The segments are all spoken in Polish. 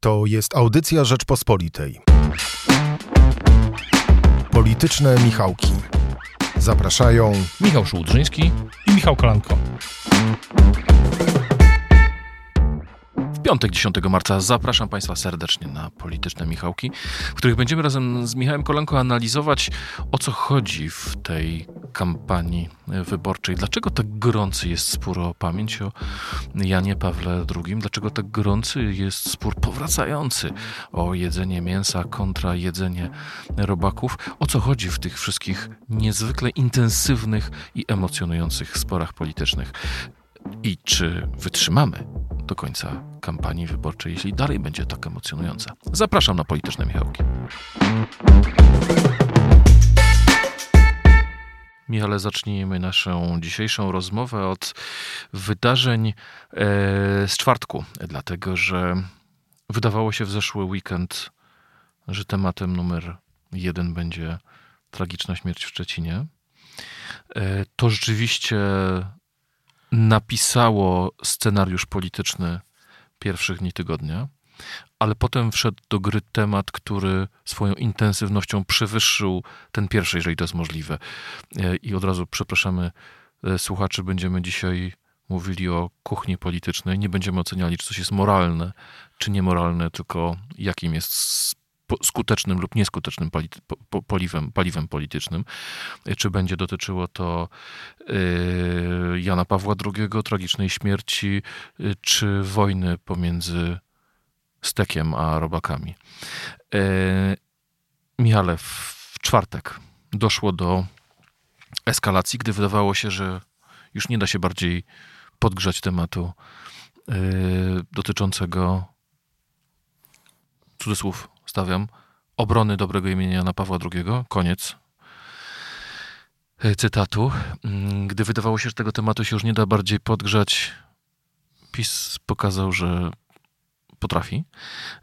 To jest audycja Rzeczpospolitej. Polityczne Michałki. Zapraszają Michał Szułdrzyński i Michał Kolanko. W piątek 10 marca zapraszam Państwa serdecznie na Polityczne Michałki, w których będziemy razem z Michałem Kolanko analizować o co chodzi w tej kampanii wyborczej. Dlaczego tak gorący jest spór o pamięć o Janie Pawle II? Dlaczego tak gorący jest spór powracający o jedzenie mięsa kontra jedzenie robaków? O co chodzi w tych wszystkich niezwykle intensywnych i emocjonujących sporach politycznych? I czy wytrzymamy do końca kampanii wyborczej, jeśli dalej będzie tak emocjonująca? Zapraszam na polityczne Michałki. Michale, zacznijmy naszą dzisiejszą rozmowę od wydarzeń e, z czwartku, dlatego że wydawało się w zeszły weekend, że tematem numer jeden będzie tragiczna śmierć w Szczecinie. E, to rzeczywiście napisało scenariusz polityczny pierwszych dni tygodnia, ale potem wszedł do gry temat, który swoją intensywnością przewyższył ten pierwszy, jeżeli to jest możliwe. E, I od razu przepraszamy e, słuchaczy, będziemy dzisiaj mówili o kuchni politycznej. Nie będziemy oceniali, czy coś jest moralne, czy niemoralne, tylko jakim jest skutecznym lub nieskutecznym paliwem, paliwem politycznym. Czy będzie dotyczyło to Jana Pawła II, tragicznej śmierci, czy wojny pomiędzy Stekiem a robakami. Y, Michale, w czwartek doszło do eskalacji, gdy wydawało się, że już nie da się bardziej podgrzać tematu dotyczącego cudzysłów stawiam, obrony dobrego imienia Jana Pawła II. Koniec e, cytatu. Mm, gdy wydawało się, że tego tematu się już nie da bardziej podgrzać, PiS pokazał, że potrafi.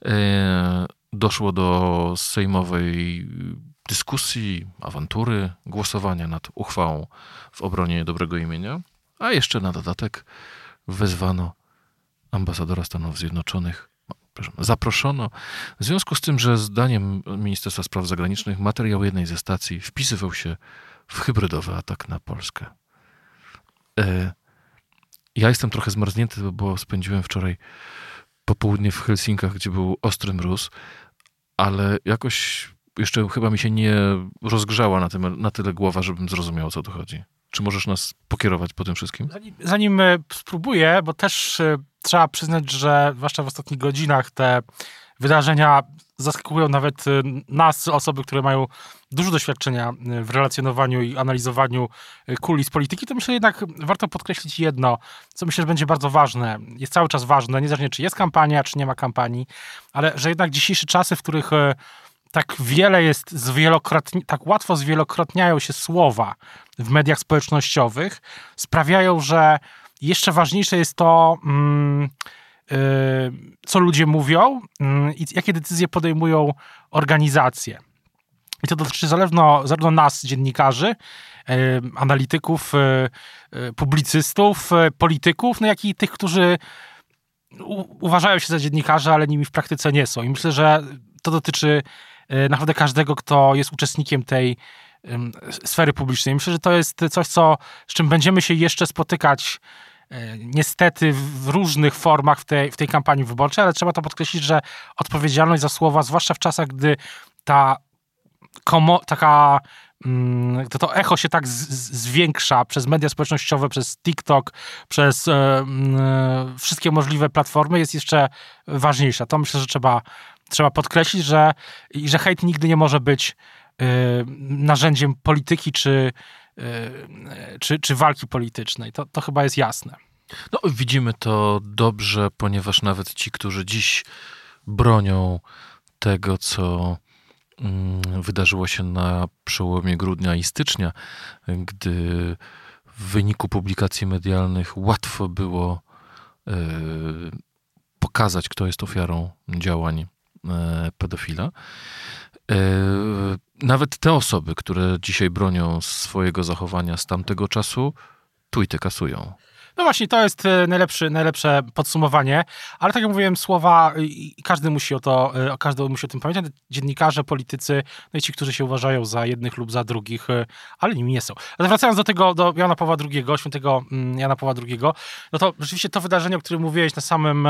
E, doszło do sejmowej dyskusji, awantury, głosowania nad uchwałą w obronie dobrego imienia, a jeszcze na dodatek wezwano ambasadora Stanów Zjednoczonych zaproszono. W związku z tym, że zdaniem Ministerstwa Spraw Zagranicznych materiał jednej ze stacji wpisywał się w hybrydowy atak na Polskę. E, ja jestem trochę zmarznięty, bo spędziłem wczoraj popołudnie w Helsinkach, gdzie był ostry mróz, ale jakoś jeszcze chyba mi się nie rozgrzała na, tym, na tyle głowa, żebym zrozumiał, o co tu chodzi. Czy możesz nas pokierować po tym wszystkim? Zanim, zanim e, spróbuję, bo też e, trzeba przyznać, że zwłaszcza w ostatnich godzinach te wydarzenia zaskakują nawet y, nas, osoby, które mają dużo doświadczenia y, w relacjonowaniu i analizowaniu y, kulis polityki, to myślę jednak warto podkreślić jedno, co myślę, że będzie bardzo ważne. Jest cały czas ważne, niezależnie czy jest kampania, czy nie ma kampanii, ale że jednak dzisiejsze czasy, w których tak wiele jest tak łatwo zwielokrotniają się słowa w mediach społecznościowych, sprawiają, że jeszcze ważniejsze jest to, mm, co ludzie mówią mm, i jakie decyzje podejmują organizacje. I to dotyczy zarówno, zarówno nas, dziennikarzy, analityków, y, publicystów, polityków, no jak i tych, którzy uważają się za dziennikarzy, ale nimi w praktyce nie są. I myślę, że to dotyczy naprawdę każdego, kto jest uczestnikiem tej sfery publicznej. Myślę, że to jest coś, co, z czym będziemy się jeszcze spotykać e, niestety w różnych formach w tej, w tej kampanii wyborczej, ale trzeba to podkreślić, że odpowiedzialność za słowa, zwłaszcza w czasach, gdy ta komo, taka mm, to, to echo się tak z, zwiększa przez media społecznościowe, przez TikTok, przez e, mm, e, wszystkie możliwe platformy, jest jeszcze ważniejsza. To myślę, że trzeba, trzeba podkreślić, że, i że hejt nigdy nie może być Y, narzędziem polityki czy, czy, czy walki politycznej. To, to chyba jest jasne. No, widzimy to dobrze, ponieważ nawet ci, którzy dziś bronią tego, co mm, wydarzyło się na przełomie grudnia i stycznia, gdy w wyniku publikacji medialnych łatwo było y, pokazać, kto jest ofiarą działań pedofila. Nawet te osoby, które dzisiaj bronią swojego zachowania z tamtego czasu, tweety kasują. No właśnie, to jest e, najlepszy, najlepsze podsumowanie, ale tak jak mówiłem, słowa i każdy musi o to, e, każdy musi o tym pamiętać, dziennikarze, politycy, no i ci, którzy się uważają za jednych lub za drugich, e, ale nimi nie są. Ale wracając do tego, do Jana Pawła II, świętego mm, Jana Pawła II, no to rzeczywiście to wydarzenie, o którym mówiłeś na samym,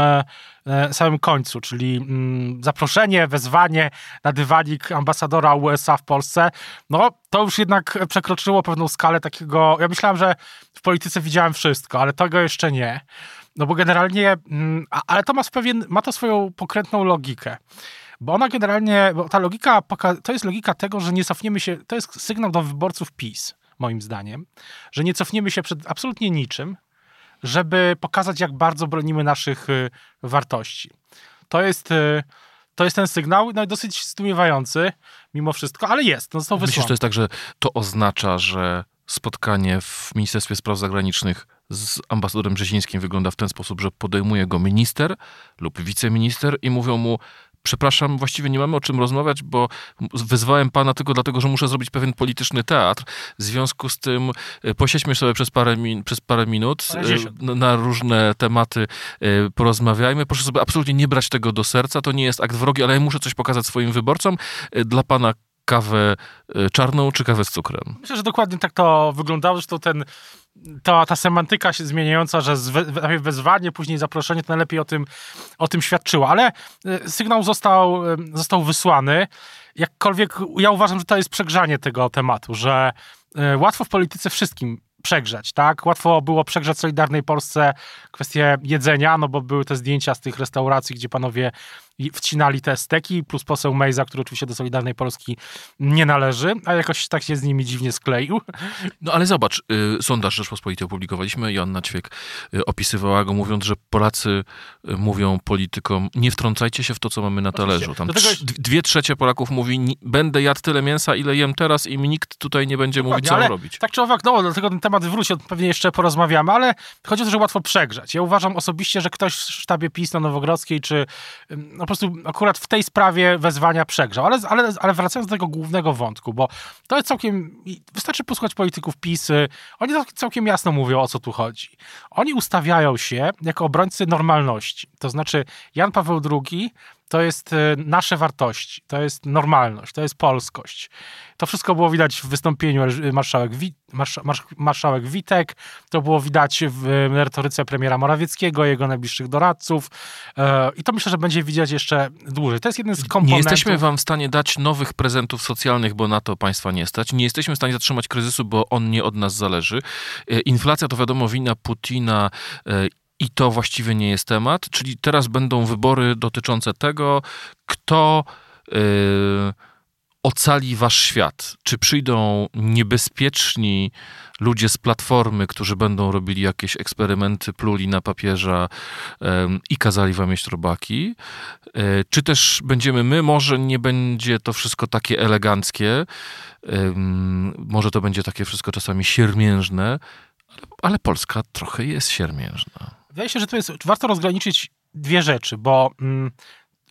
samym końcu, czyli mm, zaproszenie, wezwanie na dywanik ambasadora USA w Polsce, no to już jednak przekroczyło pewną skalę takiego, ja myślałem, że polityce widziałem wszystko, ale tego jeszcze nie. No bo generalnie, mm, ale to ma, pewien, ma to swoją pokrętną logikę. Bo ona generalnie, bo ta logika, to jest logika tego, że nie cofniemy się, to jest sygnał do wyborców PiS, moim zdaniem, że nie cofniemy się przed absolutnie niczym, żeby pokazać, jak bardzo bronimy naszych y, wartości. To jest, y, to jest ten sygnał, no i dosyć zdumiewający mimo wszystko, ale jest. No, Myślę, że to jest tak, że to oznacza, że spotkanie w Ministerstwie Spraw Zagranicznych z ambasadorem Brzezińskim wygląda w ten sposób, że podejmuje go minister lub wiceminister i mówią mu, przepraszam, właściwie nie mamy o czym rozmawiać, bo wyzwałem pana tylko dlatego, że muszę zrobić pewien polityczny teatr. W związku z tym e, posiedźmy sobie przez parę, min, przez parę minut e, na różne tematy e, porozmawiajmy. Proszę sobie absolutnie nie brać tego do serca, to nie jest akt wrogi, ale ja muszę coś pokazać swoim wyborcom. Dla pana kawę czarną czy kawę z cukrem? Myślę, że dokładnie tak to wyglądało. Zresztą ten ta, ta semantyka się zmieniająca, że wezwanie, później zaproszenie, to najlepiej o tym, o tym świadczyło. Ale e, sygnał został, e, został wysłany. Jakkolwiek ja uważam, że to jest przegrzanie tego tematu, że łatwo w polityce wszystkim przegrzać, tak? Łatwo było przegrzać Solidarnej Polsce kwestię jedzenia, no bo były te zdjęcia z tych restauracji, gdzie panowie wcinali te steki, plus poseł Mejza, który oczywiście do Solidarnej Polski nie należy, a jakoś tak się z nimi dziwnie skleił. No ale zobacz, y, sondaż Rzeczpospolitej opublikowaliśmy, Joanna Ćwiek y, opisywała go, mówiąc, że Polacy y, mówią politykom, nie wtrącajcie się w to, co mamy na talerzu. Tam tego... Dwie trzecie Polaków mówi, będę jadł tyle mięsa, ile jem teraz i mi nikt tutaj nie będzie mówić, co mam robić. Tak czy owak, no, dlatego ten temat wróci, pewnie jeszcze porozmawiamy, ale chodzi o to, że łatwo przegrzać. Ja uważam osobiście, że ktoś w sztabie PiS na Nowogrodzkiej, czy no, po prostu akurat w tej sprawie wezwania przegrzał. Ale, ale, ale wracając do tego głównego wątku, bo to jest całkiem, wystarczy posłuchać polityków PiS, oni całkiem jasno mówią, o co tu chodzi. Oni ustawiają się jako obrońcy normalności. To znaczy Jan Paweł II to jest e, nasze wartości, to jest normalność, to jest polskość. To wszystko było widać w wystąpieniu marszałek, marszałek Witek, to było widać w retoryce premiera Morawieckiego, jego najbliższych doradców e, i to myślę, że będzie widać jeszcze dłużej. To jest jeden z komponentów. Nie jesteśmy wam w stanie dać nowych prezentów socjalnych, bo na to państwa nie stać. Nie jesteśmy w stanie zatrzymać kryzysu, bo on nie od nas zależy. E, inflacja to wiadomo wina Putina i to właściwie nie jest temat, czyli teraz będą wybory dotyczące tego, kto yy, ocali wasz świat. Czy przyjdą niebezpieczni ludzie z platformy, którzy będą robili jakieś eksperymenty, pluli na papieża i kazali wam jeść robaki, yy, czy też będziemy my, może nie będzie to wszystko takie eleganckie, może to będzie takie wszystko czasami siermiężne, ale Polska trochę jest siermiężna. Wydaje się, że to jest, warto rozgraniczyć dwie rzeczy, bo mm,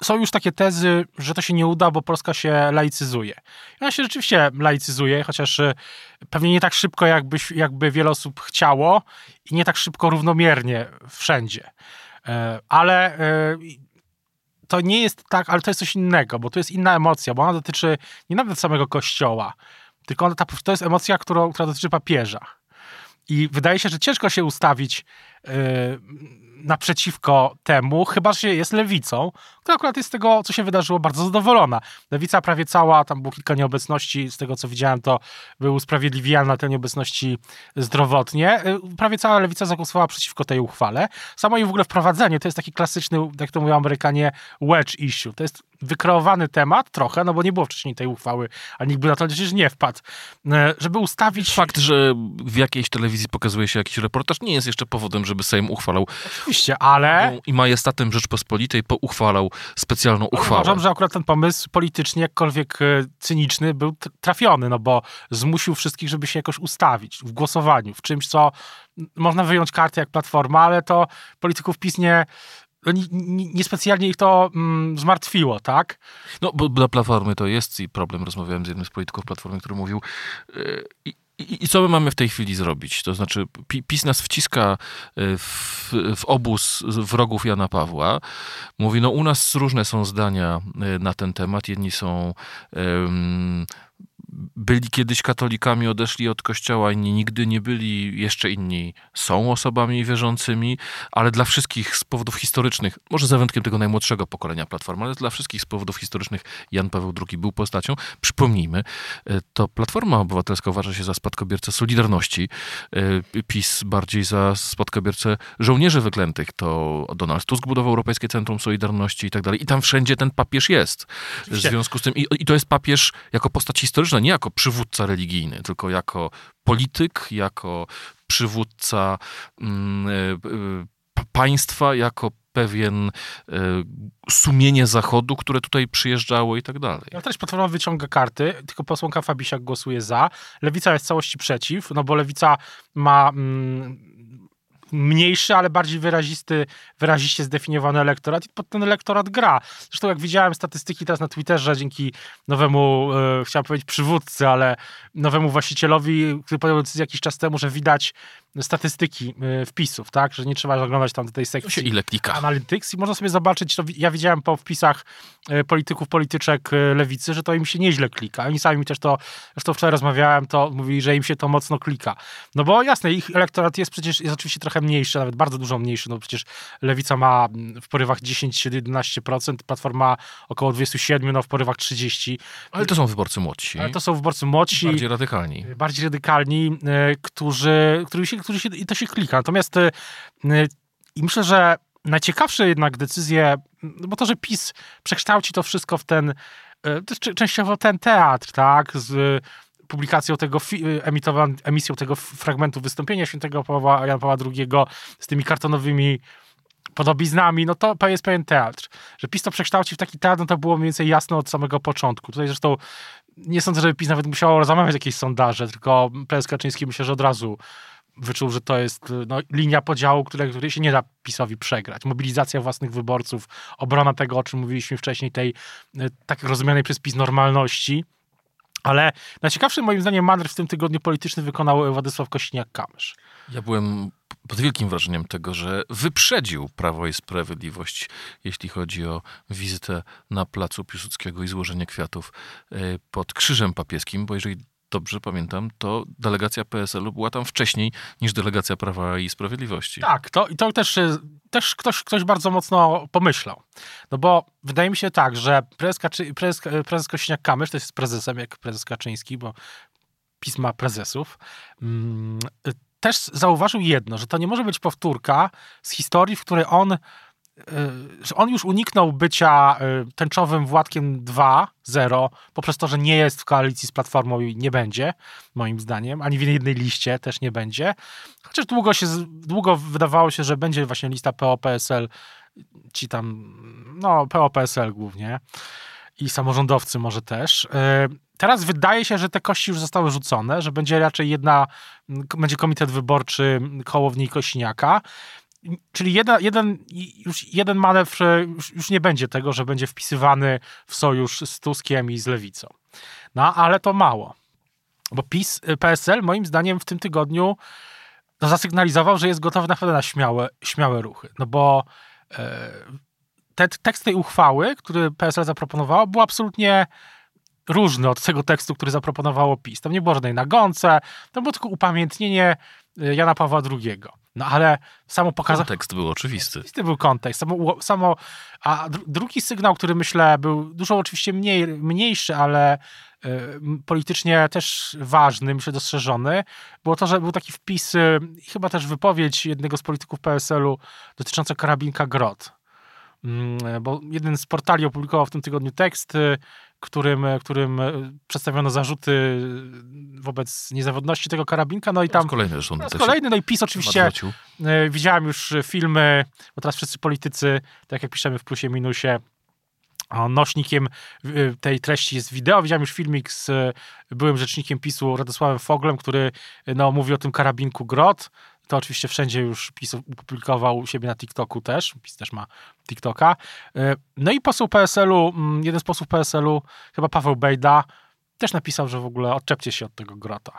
są już takie tezy, że to się nie uda, bo Polska się laicyzuje. Ona się rzeczywiście laicyzuje, chociaż y, pewnie nie tak szybko, jakby, jakby wiele osób chciało i nie tak szybko równomiernie wszędzie. E, ale e, to nie jest tak, ale to jest coś innego, bo to jest inna emocja, bo ona dotyczy nie nawet samego kościoła, tylko ona, to jest emocja, która, która dotyczy papieża. I wydaje się, że ciężko się ustawić yy, naprzeciwko temu, chyba że jest lewicą, która akurat jest z tego, co się wydarzyło, bardzo zadowolona. Lewica prawie cała, tam było kilka nieobecności, z tego co widziałem, to był usprawiedliwiany na te nieobecności zdrowotnie. Y, prawie cała lewica zagłosowała przeciwko tej uchwale. Samo jej w ogóle wprowadzenie to jest taki klasyczny, jak to mówią Amerykanie, wedge issue. To jest wykreowany temat trochę, no bo nie było wcześniej tej uchwały, a nikt by na to przecież nie wpadł. E, żeby ustawić... Fakt, że w jakiejś telewizji pokazuje się jakiś reportaż, nie jest jeszcze powodem, żeby Sejm uchwalał. Oczywiście, ale... I majestatem Rzeczpospolitej uchwalał specjalną uchwałę. Uważam, że akurat ten pomysł politycznie, jakkolwiek e, cyniczny, był trafiony, no bo zmusił wszystkich, żeby się jakoś ustawić w głosowaniu, w czymś, co można wyjąć karty jak Platforma, ale to polityków PiS nie, niespecjalnie ich to mm, zmartwiło, tak? No, bo dla Platformy to jest i problem. Rozmawiałem z jednym z polityków Platformy, który mówił yy, I, co my mamy w tej chwili zrobić? To znaczy, PiS nas wciska w, w obóz wrogów Jana Pawła. Mówi, no u nas różne są zdania na ten temat. Jedni są um, byli kiedyś katolikami, odeszli od kościoła, inni nigdy nie byli, jeszcze inni są osobami wierzącymi, ale dla wszystkich z powodów historycznych, może za wyjątkiem tego najmłodszego pokolenia Platformy, ale dla wszystkich z powodów historycznych Jan Paweł II był postacią. Przypomnijmy, e, to Platforma Obywatelska uważa się za spadkobiercę Solidarności, e, PiS bardziej za spadkobiercę żołnierzy wyklętych. To Donald Tusk budował Europejskie Centrum Solidarności i tak dalej. I tam wszędzie ten papież jest. W związku z tym, i, i to jest papież jako postać historyczna, nie jako przywódca religijny, tylko jako polityk, jako przywódca mm, y, y, państwa, jako pewien y, sumienie Zachodu, które tutaj przyjeżdżało i tak dalej. Ja też Platforma wyciąga karty, tylko posłanka Fabisiak głosuje za. Lewica jest w całości przeciw, no bo Lewica ma... Mm, mniejszy, ale bardziej wyrazisty, wyraziście zdefiniowany elektorat i pod ten elektorat gra. Zresztą jak widziałem statystyki teraz na Twitterze dzięki nowemu, e, chciałem powiedzieć przywódcy, ale nowemu właścicielowi, który podjął decyzję jakiś czas temu, że widać statystyki e, wpisów, tak, że nie trzeba oglądać tam do tej sekcji się ile klika. Analytics i można sobie zobaczyć, to ja widziałem po wpisach e, polityków, polityczek e, lewicy, że to im się nieźle klika. Oni sami mi też to, zresztą wczoraj rozmawiałem, to mówili, że im się to mocno klika. No bo jasne, ich elektorat jest przecież, jest oczywiście trochę mniejszy, nawet bardzo dużo mniejszy, no przecież lewica ma w porywach 10-11%, platforma około 27, no w porywach 30. Ale to są wyborcy młodsi. Ale to są wyborcy młodsi. Bardziej radykalni. Bardziej radykalni, którzy, którzy się który się, i to się klika. Natomiast y, y, i myślę, że najciekawsze jednak decyzje, no bo to, że PiS przekształci to wszystko w ten, y, jest częściowo ten teatr, tak, z publikacją tego, emisją tego fragmentu wystąpienia świętego Pawła, Jan Pawła II z tymi kartonowymi podobiznami, no to jest pewien teatr. Że PiS to przekształci w taki teatr, no to było mniej więcej jasne od samego początku. Tutaj zresztą nie sądzę, że PiS nawet musiało zamawiać jakieś sondaże, tylko prezes Kaczyński myślę, że od razu wyczuł, że to jest no, linia podziału, której, której się nie da PiSowi przegrać. Mobilizacja własnych wyborców, obrona tego, o czym mówiliśmy wcześniej, tej e, tak rozumianej przez PiS normalności. Ale najciekawszy moim zdaniem manewr w tym tygodniu polityczny wykonał Władysław Kośniak-Kamysz. Ja byłem pod wielkim wrażeniem tego, że wyprzedził Prawo i Sprawiedliwość, jeśli chodzi o wizytę na placu Piłsudskiego i złożenie kwiatów e, pod Krzyżem Papieskim, bo jeżeli dobrze pamiętam, to delegacja PSL-u była tam wcześniej niż delegacja Prawa i Sprawiedliwości. Tak, to, i to też, też ktoś, ktoś bardzo mocno pomyślał. No bo wydaje mi się tak, że prezes, Kaczy, prezes, prezes Kośniak-Kamysz to jest prezesem jak prezes Kaczyński, bo pisma prezesów, mm, też zauważył jedno, że to nie może być powtórka z historii, w której on że on już uniknął bycia y, tęczowym Władkiem 2-0 poprzez to, że nie jest w koalicji z Platformą i nie będzie, moim zdaniem, ani w jednej liście też nie będzie. Chociaż długo, się, długo wydawało się, że będzie właśnie lista PO-PSL, ci tam, no PO-PSL głównie i samorządowcy może też. Y, teraz wydaje się, że te kości już zostały rzucone, że będzie raczej jedna, będzie komitet wyborczy Kołowni i Kośniaka Czyli jeden, jeden, już jeden manewr już, już, nie będzie tego, że będzie wpisywany w sojusz z Tuskiem i z Lewicą. No, ale to mało. Bo PiS, PSL moim zdaniem w tym tygodniu no, zasygnalizował, że jest gotowy naprawdę na śmiałe, śmiałe ruchy. No bo te, tekst tej uchwały, który PSL zaproponowało, był absolutnie różny od tego tekstu, który zaproponowało PiS. Tam nie było żadnej nagonce, to było tylko upamiętnienie e, Jana Pawła II. No ale samo pokazał... Kontekst był oczywisty. Oczywisty był kontekst. Samo, samo, a drugi sygnał, który myślę był dużo oczywiście mniej, mniejszy, ale y, politycznie też ważny, myślę dostrzeżony, było to, że był taki wpis, y, chyba też wypowiedź jednego z polityków PSL-u dotycząca karabinka Grot. Y, bo jeden z portali opublikował w tym tygodniu tekst, y, którym, którym przedstawiono zarzuty wobec niezawodności tego karabinka, no i tam... kolejny zresztą. Po kolejny, no i PiS oczywiście, e, widziałem już filmy, bo teraz wszyscy politycy, tak jak piszemy w plusie, minusie, nośnikiem e, tej treści jest wideo. Widziałem już filmik z e, byłym rzecznikiem PiSu Radosławem Foglem, który no, mówi o tym karabinku Grot. To oczywiście wszędzie już PiS opublikował u siebie na TikToku też. PiS też ma TikToka. No i poseł PSL-u, mm, jeden z posłów PSL-u, chyba Paweł Bejda, też napisał, że w ogóle odczepcie się od tego grota.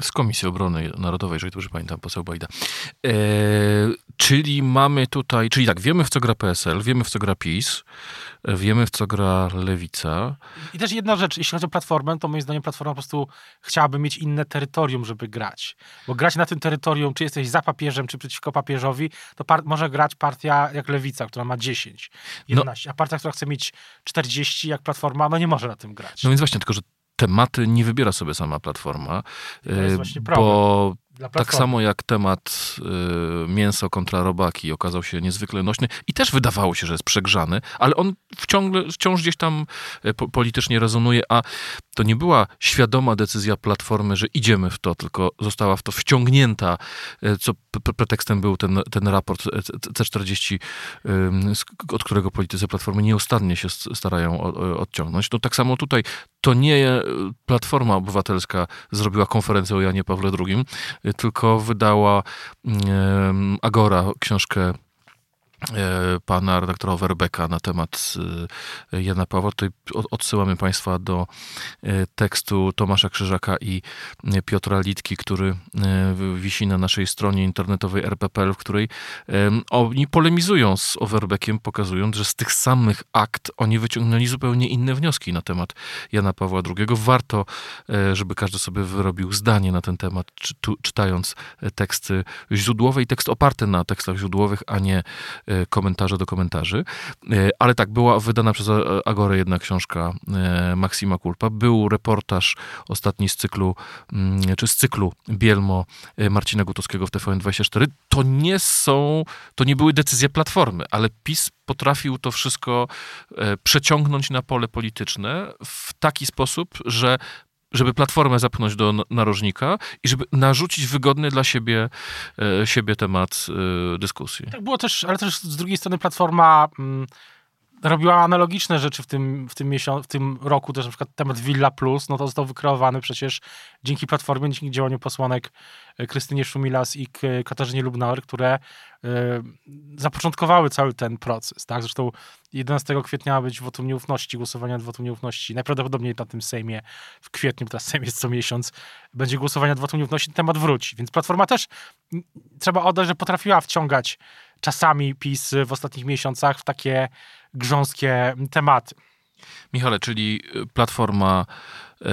Z Komisji Obrony Narodowej, jeżeli dobrze pamiętam, poseł Bajda. E, czyli mamy tutaj, czyli tak, wiemy w co gra PSL, wiemy w co gra PiS, wiemy w co gra Lewica. I też jedna rzecz, jeśli chodzi o Platformę, to moim zdaniem Platforma po prostu chciałaby mieć inne terytorium, żeby grać. Bo grać na tym terytorium, czy jesteś za papieżem, czy przeciwko papieżowi, to może grać partia jak Lewica, która ma 10, 11, no. a partia, która chce mieć 40, jak Platforma, no nie może na tym grać. No więc właśnie, tylko że tematy nie wybiera sobie sama platforma, to jest właśnie problem. bo tak samo jak temat y, mięso kontra robaki okazał się niezwykle nośny i też wydawało się, że jest przegrzany, ale on wciąż, wciąż gdzieś tam y, po, politycznie rezonuje, a to nie była świadoma decyzja Platformy, że idziemy w to, tylko została w to wciągnięta, y, co pretekstem był ten, ten raport y, C40, y, od którego politycy Platformy nieustannie się starają odciągnąć. No tak samo tutaj to nie Platforma Obywatelska zrobiła konferencję o Janie Pawle II, tylko wydała Agora książkę E, pana redaktora Werbeka na temat e, Jana Pawła. Tutaj odsyłamy Państwa do e, tekstu Tomasza Krzyżaka i Piotra Litki, który wisi na naszej stronie internetowej RPPL, w której oni polemizują z Overbeckiem, pokazując, że z tych samych akt oni wyciągnęli zupełnie inne wnioski na temat Jana Pawła II. Warto, żeby każdy sobie wyrobił zdanie na ten temat, czytając teksty źródłowe i tekst oparty na tekstach źródłowych, a nie E, komentarze do komentarzy. E, ale tak, była wydana przez Agorę jedna książka e, Maksima Kulpa. Był reportaż ostatni z cyklu, mm, czy z cyklu Bielmo Marcina Gutowskiego w TVN24. To nie są, to nie były decyzje Platformy, ale PiS potrafił to wszystko przeciągnąć na pole polityczne w taki sposób, że żeby platformę zapchnąć do narożnika i żeby narzucić wygodny dla siebie, e, siebie temat e, dyskusji. Tak było też, ale też z drugiej strony platforma mm, robiła analogiczne rzeczy w tym, w tym, miesiącu, w tym roku, też na przykład temat Villa Plus, no to został wykreowany przecież dzięki platformie, dzięki działaniu posłanek e, Krystynie Szumilas i Katarzynie Lubnauer, które y, zapoczątkowały cały ten proces. Tak? Zresztą 11 kwietnia ma być wotum nieufności, głosowanie nad wotum nieufności. Najprawdopodobniej na tym Sejmie w kwietniu, teraz Sejm jest co miesiąc, będzie głosowanie nad wotum nieufności, temat wróci. Więc Platforma też, trzeba oddać, że potrafiła wciągać czasami PiS w ostatnich miesiącach w takie grząskie tematy. Michale, czyli Platforma yy,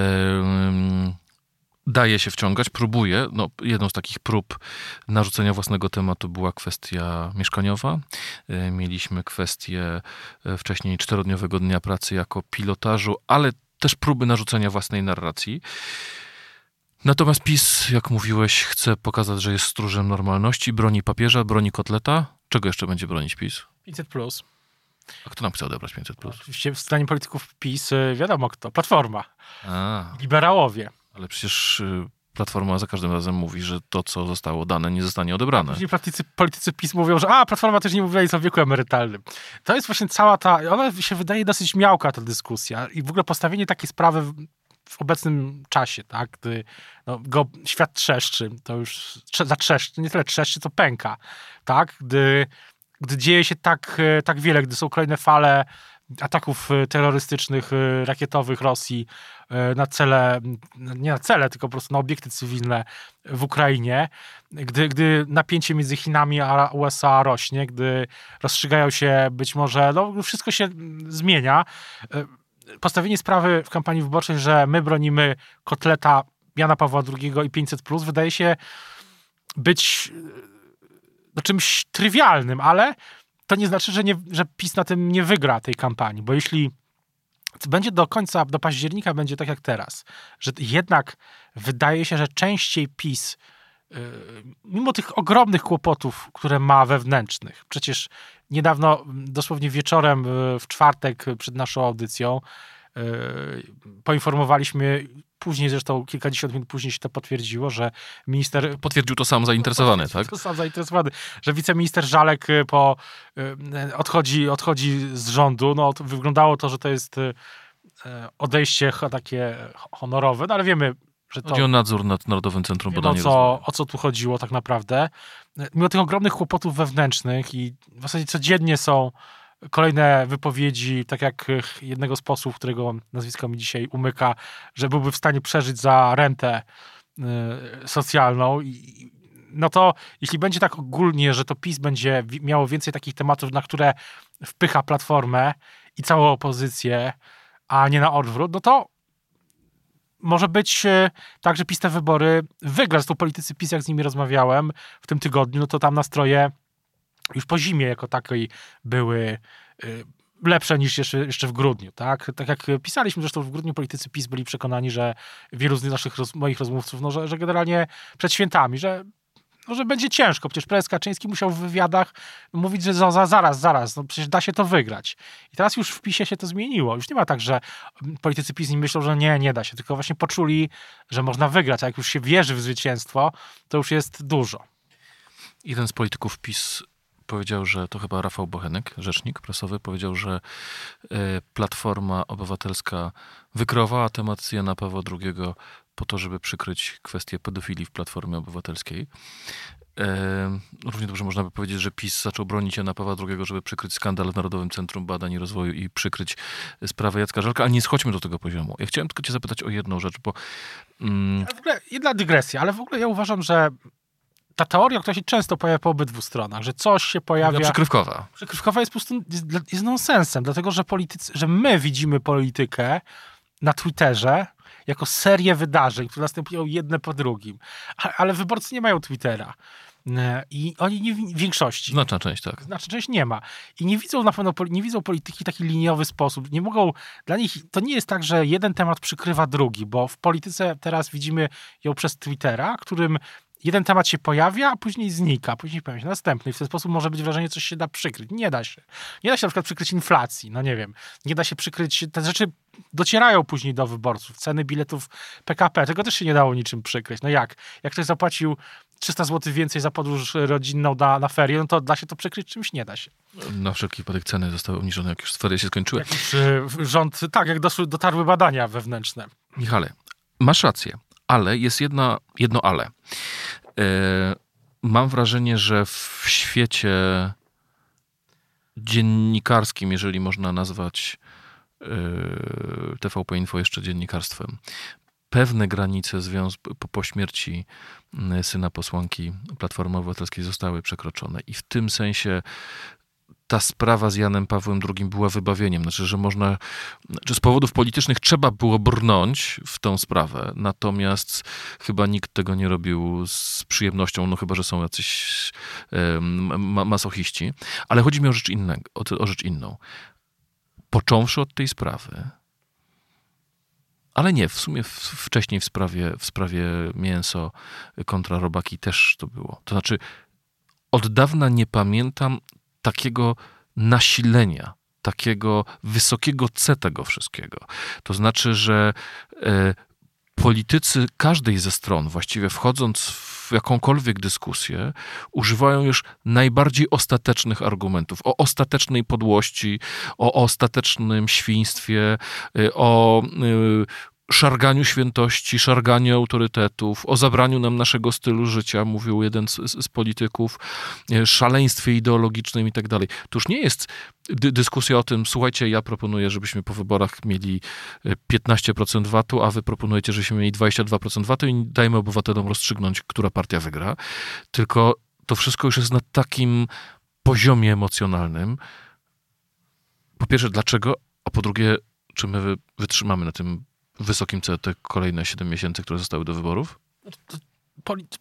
daje się wciągać, próbuje. No, jedną z takich prób narzucenia własnego tematu była kwestia mieszkaniowa. Yy, mieliśmy kwestię yy, wcześniej czterodniowego dnia pracy jako pilotażu, ale też próby narzucenia własnej narracji. Natomiast PiS, jak mówiłeś, chce pokazać, że jest stróżem normalności, broni papieża, broni kotleta. Czego jeszcze będzie bronić PiS? 500 plus. A kto nam chce odebrać 500 plus? Oczywiście w stanie polityków PiS y, wiadomo kto. Platforma. A. Liberałowie. Ale przecież y, Platforma za każdym razem mówi, że to, co zostało dane, nie zostanie odebrane. Później politycy, politycy PiS mówią, że a, Platforma też nie mówiła nic o wieku emerytalnym. To jest właśnie cała ta, ona się wydaje dosyć miałka ta dyskusja i w ogóle postawienie takiej sprawy w, w obecnym czasie, tak, gdy no, go świat trzeszczy, to już zatrzeszczy, nie tyle trzeszczy, co pęka, tak, gdy gdy dzieje się tak, e, tak wiele, gdy są kolejne fale ataków e, terrorystycznych, e, rakietowych Rosji na cele, nie na cele, tylko po prostu na obiekty cywilne w Ukrainie, gdy, gdy napięcie między Chinami a USA rośnie, gdy rozstrzygają się być może, no wszystko się zmienia. Postawienie sprawy w kampanii wyborczej, że my bronimy kotleta Jana Pawła II i 500+, wydaje się być no, czymś trywialnym, ale to nie znaczy, że, nie, że PiS na tym nie wygra tej kampanii, bo jeśli będzie do końca, do października będzie tak jak teraz, że jednak wydaje się, że częściej PiS yy, mimo tych ogromnych kłopotów, które ma wewnętrznych, przecież niedawno, dosłownie wieczorem w czwartek przed naszą audycją, poinformowaliśmy Później zresztą kilkadziesiąt minut później się to potwierdziło, że minister... Potwierdził to sam zainteresowany, tak? To sam zainteresowany, że wiceminister Żalek y, po, y, odchodzi, odchodzi z rządu. No, to wyglądało to, że to jest odejście takie honorowe, no ale wiemy, że to... Chodzi o nadzór nad Narodowym Centrum Badania o co, o co tu chodziło tak naprawdę. Mimo tych ogromnych kłopotów wewnętrznych i w zasadzie codziennie są kolejne wypowiedzi, tak jak jednego z posłów, którego nazwisko mi dzisiaj umyka, że byłby w stanie przeżyć za rentę socjalną i no to jeśli będzie tak ogólnie, że to PiS będzie miało więcej takich tematów, na które wpycha platformę i całą opozycję, a nie na odwrót, no to może być e, tak, że PiS te wybory wygra. Zresztą politycy PiS, jak z nimi rozmawiałem w tym tygodniu, no to tam nastroje już po zimie jako takiej były e, lepsze niż jeszcze, jeszcze w grudniu, tak? Tak jak pisaliśmy zresztą w grudniu, politycy PiS byli przekonani, że wielu z naszych roz, moich rozmówców, no, że, że generalnie przed świętami, że no, że będzie ciężko. Przecież prezes Kaczyński musiał w wywiadach mówić, że za, za, zaraz, zaraz, no przecież da się to wygrać. I teraz już w PiSie się to zmieniło. Już nie ma tak, że politycy PiS nie myślą, że nie, nie da się, tylko właśnie poczuli, że można wygrać, a jak już się wierzy w zwycięstwo, to już jest dużo. Jeden z polityków PiS powiedział, że to chyba Rafał Bochenek, rzecznik prasowy, powiedział, że e, Platforma Obywatelska wykrowała temat Jana Pawła II po to, żeby przykryć kwestię pedofilii w Platformie Obywatelskiej. E, równie dobrze można by powiedzieć, że PiS zaczął bronić Jana Pawła II, żeby przykryć skandal w Narodowym Centrum Badań i Rozwoju i przykryć sprawę Jacka Żalka, ale nie schodźmy do tego poziomu. Ja chciałem tylko cię zapytać o jedną rzecz, bo... Mm... W ogóle jedna dygresja, ale w ogóle ja uważam, że ta teoria, która się często pojawia po obydwu stronach, że coś się pojawia... Przykrywkowa. Przykrywkowa jest po prostu jest, jest nonsensem, dlatego że, politycy, że my widzimy politykę na Twitterze jako serię wydarzeń, które następują jedne po drugim. Ale wyborcy nie mają Twittera. E, I oni nie w większości. Znaczna część, tak. Znaczna część nie ma. I nie widzą na pewno, nie widzą polityki w taki liniowy sposób. Nie mogą, dla nich to nie jest tak, że jeden temat przykrywa drugi, bo w polityce teraz widzimy ją przez Twittera, którym jeden temat się pojawia, a później znika, później pojawia się następny. I w ten sposób może być wrażenie, że coś się da przykryć. Nie da się. Nie da się na przykład przykryć inflacji, no nie wiem. Nie da się przykryć, te rzeczy docierają później do wyborców. Ceny biletów PKP, tego też się nie dało niczym przykryć. No jak? Jak ktoś zapłacił 300 zł więcej za podróż rodzinną na, na ferie, no to da się to przykryć czymś? Nie da się. Na wszelki wypadek ceny zostały obniżone, jak już ferie się skończyły. Jak już rząd, tak, jak doszły, dotarły badania wewnętrzne. Michale, masz rację, ale jest jedna, jedno ale. E, mam wrażenie, że w świecie dziennikarskim, jeżeli można nazwać e, TVP Info jeszcze dziennikarstwem, pewne granice po, po śmierci syna posłanki Platformy Obywatelskiej zostały przekroczone. I w tym sensie ta sprawa z Janem Pawłem II była wybawieniem. Znaczy, że można, że z powodów politycznych trzeba było brnąć w tą sprawę, natomiast chyba nikt tego nie robił z przyjemnością, no chyba, że są jacyś ma masochiści. Ale chodzi mi o rzecz, innego, o, o rzecz inną. Począwszy od tej sprawy, ale nie, w sumie wcześniej w sprawie, w sprawie mięso kontra robaki też to było. To znaczy, od dawna nie pamiętam takiego nasilenia, takiego wysokiego C tego wszystkiego. To znaczy, że e, politycy każdej ze stron, właściwie wchodząc w jakąkolwiek dyskusję, używają już najbardziej ostatecznych argumentów o ostatecznej podłości, o ostatecznym świństwie, e, o e, szarganiu świętości, szarganiu autorytetów, o zabraniu nam naszego stylu życia, mówił jeden z, z polityków, e, szaleństwie ideologicznym i tak dalej. To już nie jest dy dyskusja o tym, słuchajcie, ja proponuję, żebyśmy po wyborach mieli 15% e, VAT-u, a wy proponujecie, żebyśmy mieli 22% VAT-u i dajmy obywatelom rozstrzygnąć, która partia wygra. Tylko to wszystko już jest na takim poziomie emocjonalnym. Po pierwsze, dlaczego? A po drugie, czy my wytrzymamy na tym wysokim celu te kolejne 7 miesięcy, które zostały do wyborów?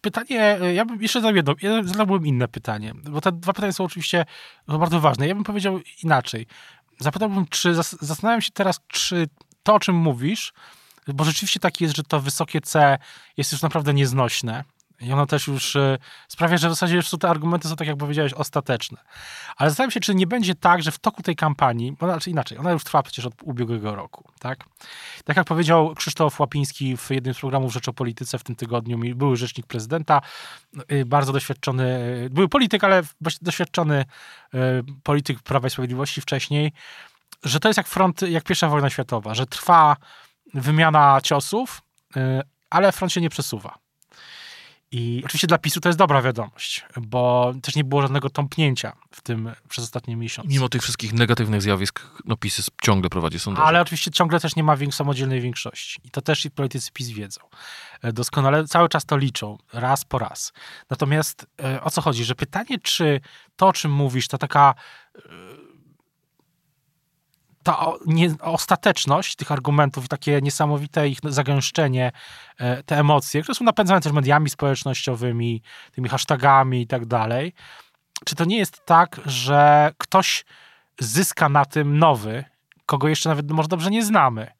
Pytanie, ja bym jeszcze zadał jedno, ja zadałbym inne pytanie, bo te dwa pytania są oczywiście bardzo ważne. Ja bym powiedział inaczej. Zapytałbym, czy zastanawiam się teraz, czy to, o czym mówisz, bo rzeczywiście tak jest, że to wysokie C jest już naprawdę nieznośne i ono też już e, sprawia, że w zasadzie już te argumenty są, tak jak powiedziałeś, ostateczne. Ale zastanawiam się, czy nie będzie tak, że w toku tej kampanii, bo znaczy inaczej, ona już trwa przecież od ubiegłego roku, tak? Tak jak powiedział Krzysztof Łapiński w jednym z programów Rzecz o Polityce w tym tygodniu, były rzecznik prezydenta, y, bardzo doświadczony, y, był polityk, ale doświadczony y, polityk Prawa i Sprawiedliwości wcześniej, że to jest jak front, jak pierwsza wojna światowa, że trwa wymiana ciosów, ale front się nie przesuwa. I oczywiście dla PiSu to jest dobra wiadomość, bo też nie było żadnego tąpnięcia w tym przez ostatnie miesiące. Mimo tych wszystkich negatywnych zjawisk, no PiS ciągle prowadzi sondaże. Ale oczywiście ciągle też nie ma wiek- samodzielnej większości. I to też i politycy PiS wiedzą. E, Doskonale cały czas to liczą, raz po raz. Natomiast e, o co chodzi? Że pytanie, czy to, o czym mówisz, to taka e, ta nie, ostateczność tych argumentów i takie niesamowite ich zagęszczenie, e, te emocje, które są napędzane też mediami społecznościowymi, tymi hashtagami i tak dalej. Czy to nie jest tak, że ktoś zyska na tym nowy, kogo jeszcze nawet może dobrze nie znamy,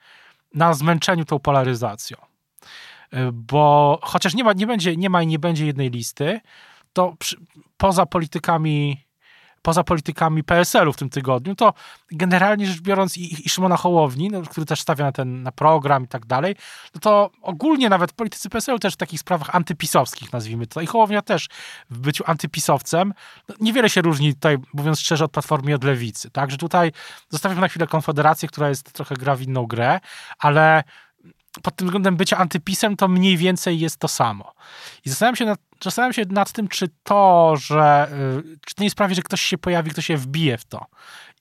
na zmęczeniu tą polaryzacją? E, Bo chociaż nie ma, nie będzie, nie ma i nie będzie jednej listy, to przy, poza politykami poza politykami PSL-u w tym tygodniu, to generalnie rzecz biorąc i, i Szymona Hołowni, no, który też stawia na ten na program i tak dalej, no to ogólnie nawet politycy PSL-u też w takich sprawach antypisowskich, nazwijmy to, i Hołownia też w byciu antypisowcem, no, niewiele się różni tutaj, mówiąc szczerze, od Platformy i od Lewicy, tak, że tutaj zostawiam na chwilę Konfederację, która jest trochę gra w inną grę, ale pod tym względem bycia antypisem to mniej więcej jest to samo. I zastanawiam się nad, zastanawiam się nad tym, czy to, że y, czy to nie sprawi, że ktoś się pojawi, kto się wbije w to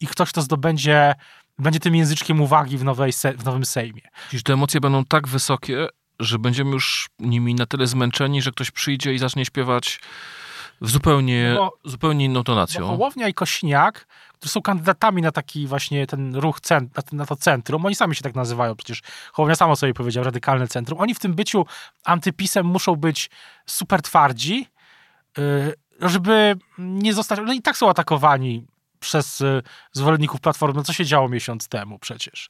i ktoś to zdobędzie, będzie tym języczkiem uwagi w, nowej se, w nowym Sejmie. Dziś te emocje będą tak wysokie, że będziemy już nimi na tyle zmęczeni, że ktoś przyjdzie i zacznie śpiewać w zupełnie, No bo- zupełnie inną Bo tonacją. Hołownia i Kośniak, którzy są kandydatami na taki właśnie ten ruch, cent, na, na to centrum, oni sami się tak nazywają, przecież Hołownia samo sobie powiedział, radykalne centrum, oni w tym byciu antypisem muszą być super twardzi, yy, żeby nie zostać, no i tak są atakowani przez y, zwolenników Platformy, no co się działo miesiąc temu przecież,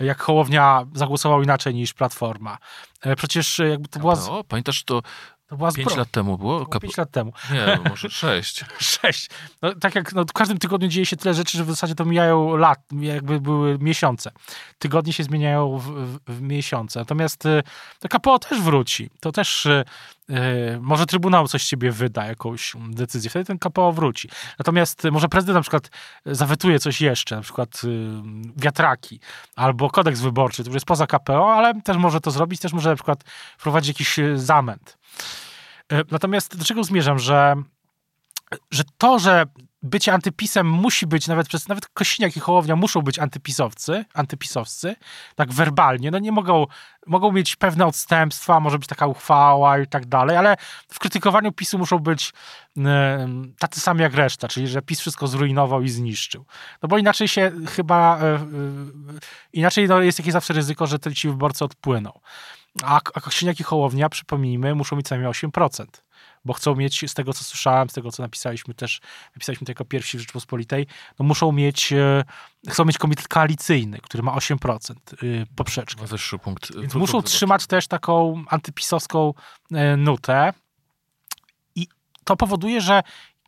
jak Hołownia zagłosował inaczej niż Platforma. E, Przecież y, jakby to była, z- O, pamiętasz, to to była pięć zbro- lat temu było? Kap... pięć lat temu. Nie, no może sześć. Sześć. No, tak jak no, w każdym tygodniu dzieje się tyle rzeczy, że w zasadzie to mijają lat, jakby były miesiące. Tygodnie się zmieniają w, w, w miesiące. Natomiast y, to KPO też wróci. To też y, y, może Trybunał coś z siebie wyda, jakąś decyzję. Wtedy ten KPO wróci. Natomiast y, może prezydent na przykład zawetuje coś jeszcze, na przykład y, wiatraki albo kodeks wyborczy, to już jest poza KPO, ale też może to zrobić, też może na przykład wprowadzić jakiś zamęt. Y, Natomiast do czego zmierzam, że że to, że bycie antypisem musi być, nawet przez nawet Kośniak i Hołownia muszą być antypisowcy, antypisowcy, tak werbalnie, no nie mogą, mogą mieć pewne odstępstwa, może być taka uchwała i tak dalej, ale w krytykowaniu PiSu muszą być em, tacy sami jak reszta, czyli że PiS wszystko zrujnował i zniszczył. No bo inaczej się chyba, e, e, inaczej no, jest jakieś zawsze ryzyko, że ci wyborcy odpłyną. A, a Kośniak i Hołownia, przypomnijmy, muszą mieć co najmniej 8% bo chcą mieć, z tego co słyszałem, z tego co napisaliśmy też, napisaliśmy to jako pierwsi w Rzeczpospolitej, no muszą mieć, e, chcą mieć komitet koalicyjny, który ma 8% y, poprzeczkę. Ma wyższy punkt. Więc punkt muszą trzymać też taką antypisowską e, nutę i to powoduje, że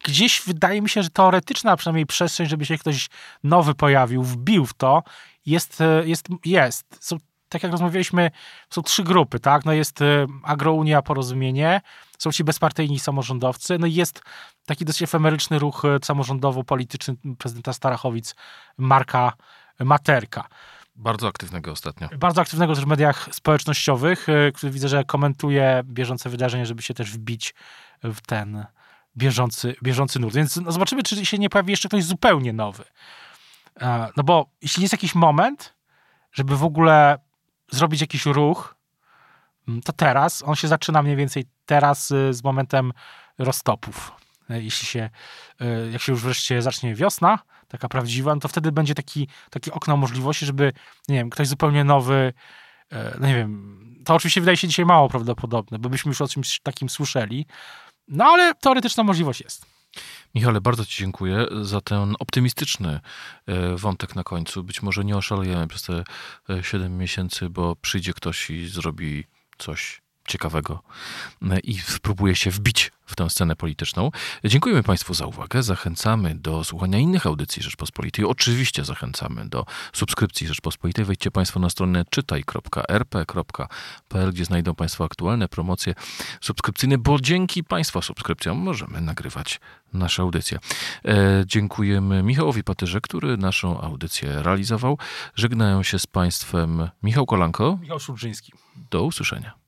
gdzieś wydaje mi się, że teoretyczna przynajmniej przestrzeń, żeby się ktoś nowy pojawił, wbił w to, jest, e, jest, jest. Są, tak jak rozmawialiśmy, są trzy grupy, tak? No jest e, Agrounia Porozumienie, są ci bezpartyjni samorządowcy, no i jest taki dosyć efemeryczny ruch e, samorządowo-polityczny prezydenta Starachowic, Marka Materka Bardzo aktywnego ostatnio. bardzo aktywnego też w mediach społecznościowych, y, który widzę, że komentuje bieżące wydarzenia, żeby się też wbić w ten bieżący, bieżący nurt. Więc no, zobaczymy, czy się nie pojawi jeszcze ktoś zupełnie nowy. E, No bo jeśli jest jakiś moment, żeby w ogóle zrobić jakiś ruch, mm, to teraz, on się zaczyna mniej więcej teraz y, z momentem roztopów. E, Jeśli się, y, jak się już wreszcie zacznie wiosna, taka prawdziwa, no to wtedy będzie taki, takie okno możliwości, żeby, nie wiem, ktoś zupełnie nowy, e, no nie wiem, to oczywiście wydaje się dzisiaj mało prawdopodobne, bo byśmy już o czymś takim słyszeli, no ale teoretyczna możliwość jest. Michale, bardzo Ci dziękuję za ten optymistyczny e, wątek na końcu. Być może nie oszalejemy przez te 7 miesięcy, bo przyjdzie ktoś i zrobi coś ciekawego e, i spróbuje się wbić w tę scenę polityczną. Dziękujemy Państwu za uwagę. Zachęcamy do słuchania innych audycji Rzeczpospolitej. Oczywiście zachęcamy do subskrypcji Rzeczpospolitej. Wejdźcie Państwo na stronę czytaj.rp.pl, gdzie znajdą Państwo aktualne promocje subskrypcyjne, bo dzięki Państwa subskrypcjom możemy nagrywać nasze audycje. E, dziękujemy Michałowi Patyrze, który naszą audycję realizował. Żegnają się z Państwem Michał Kolanko. Michał Szulżyński. Do usłyszenia.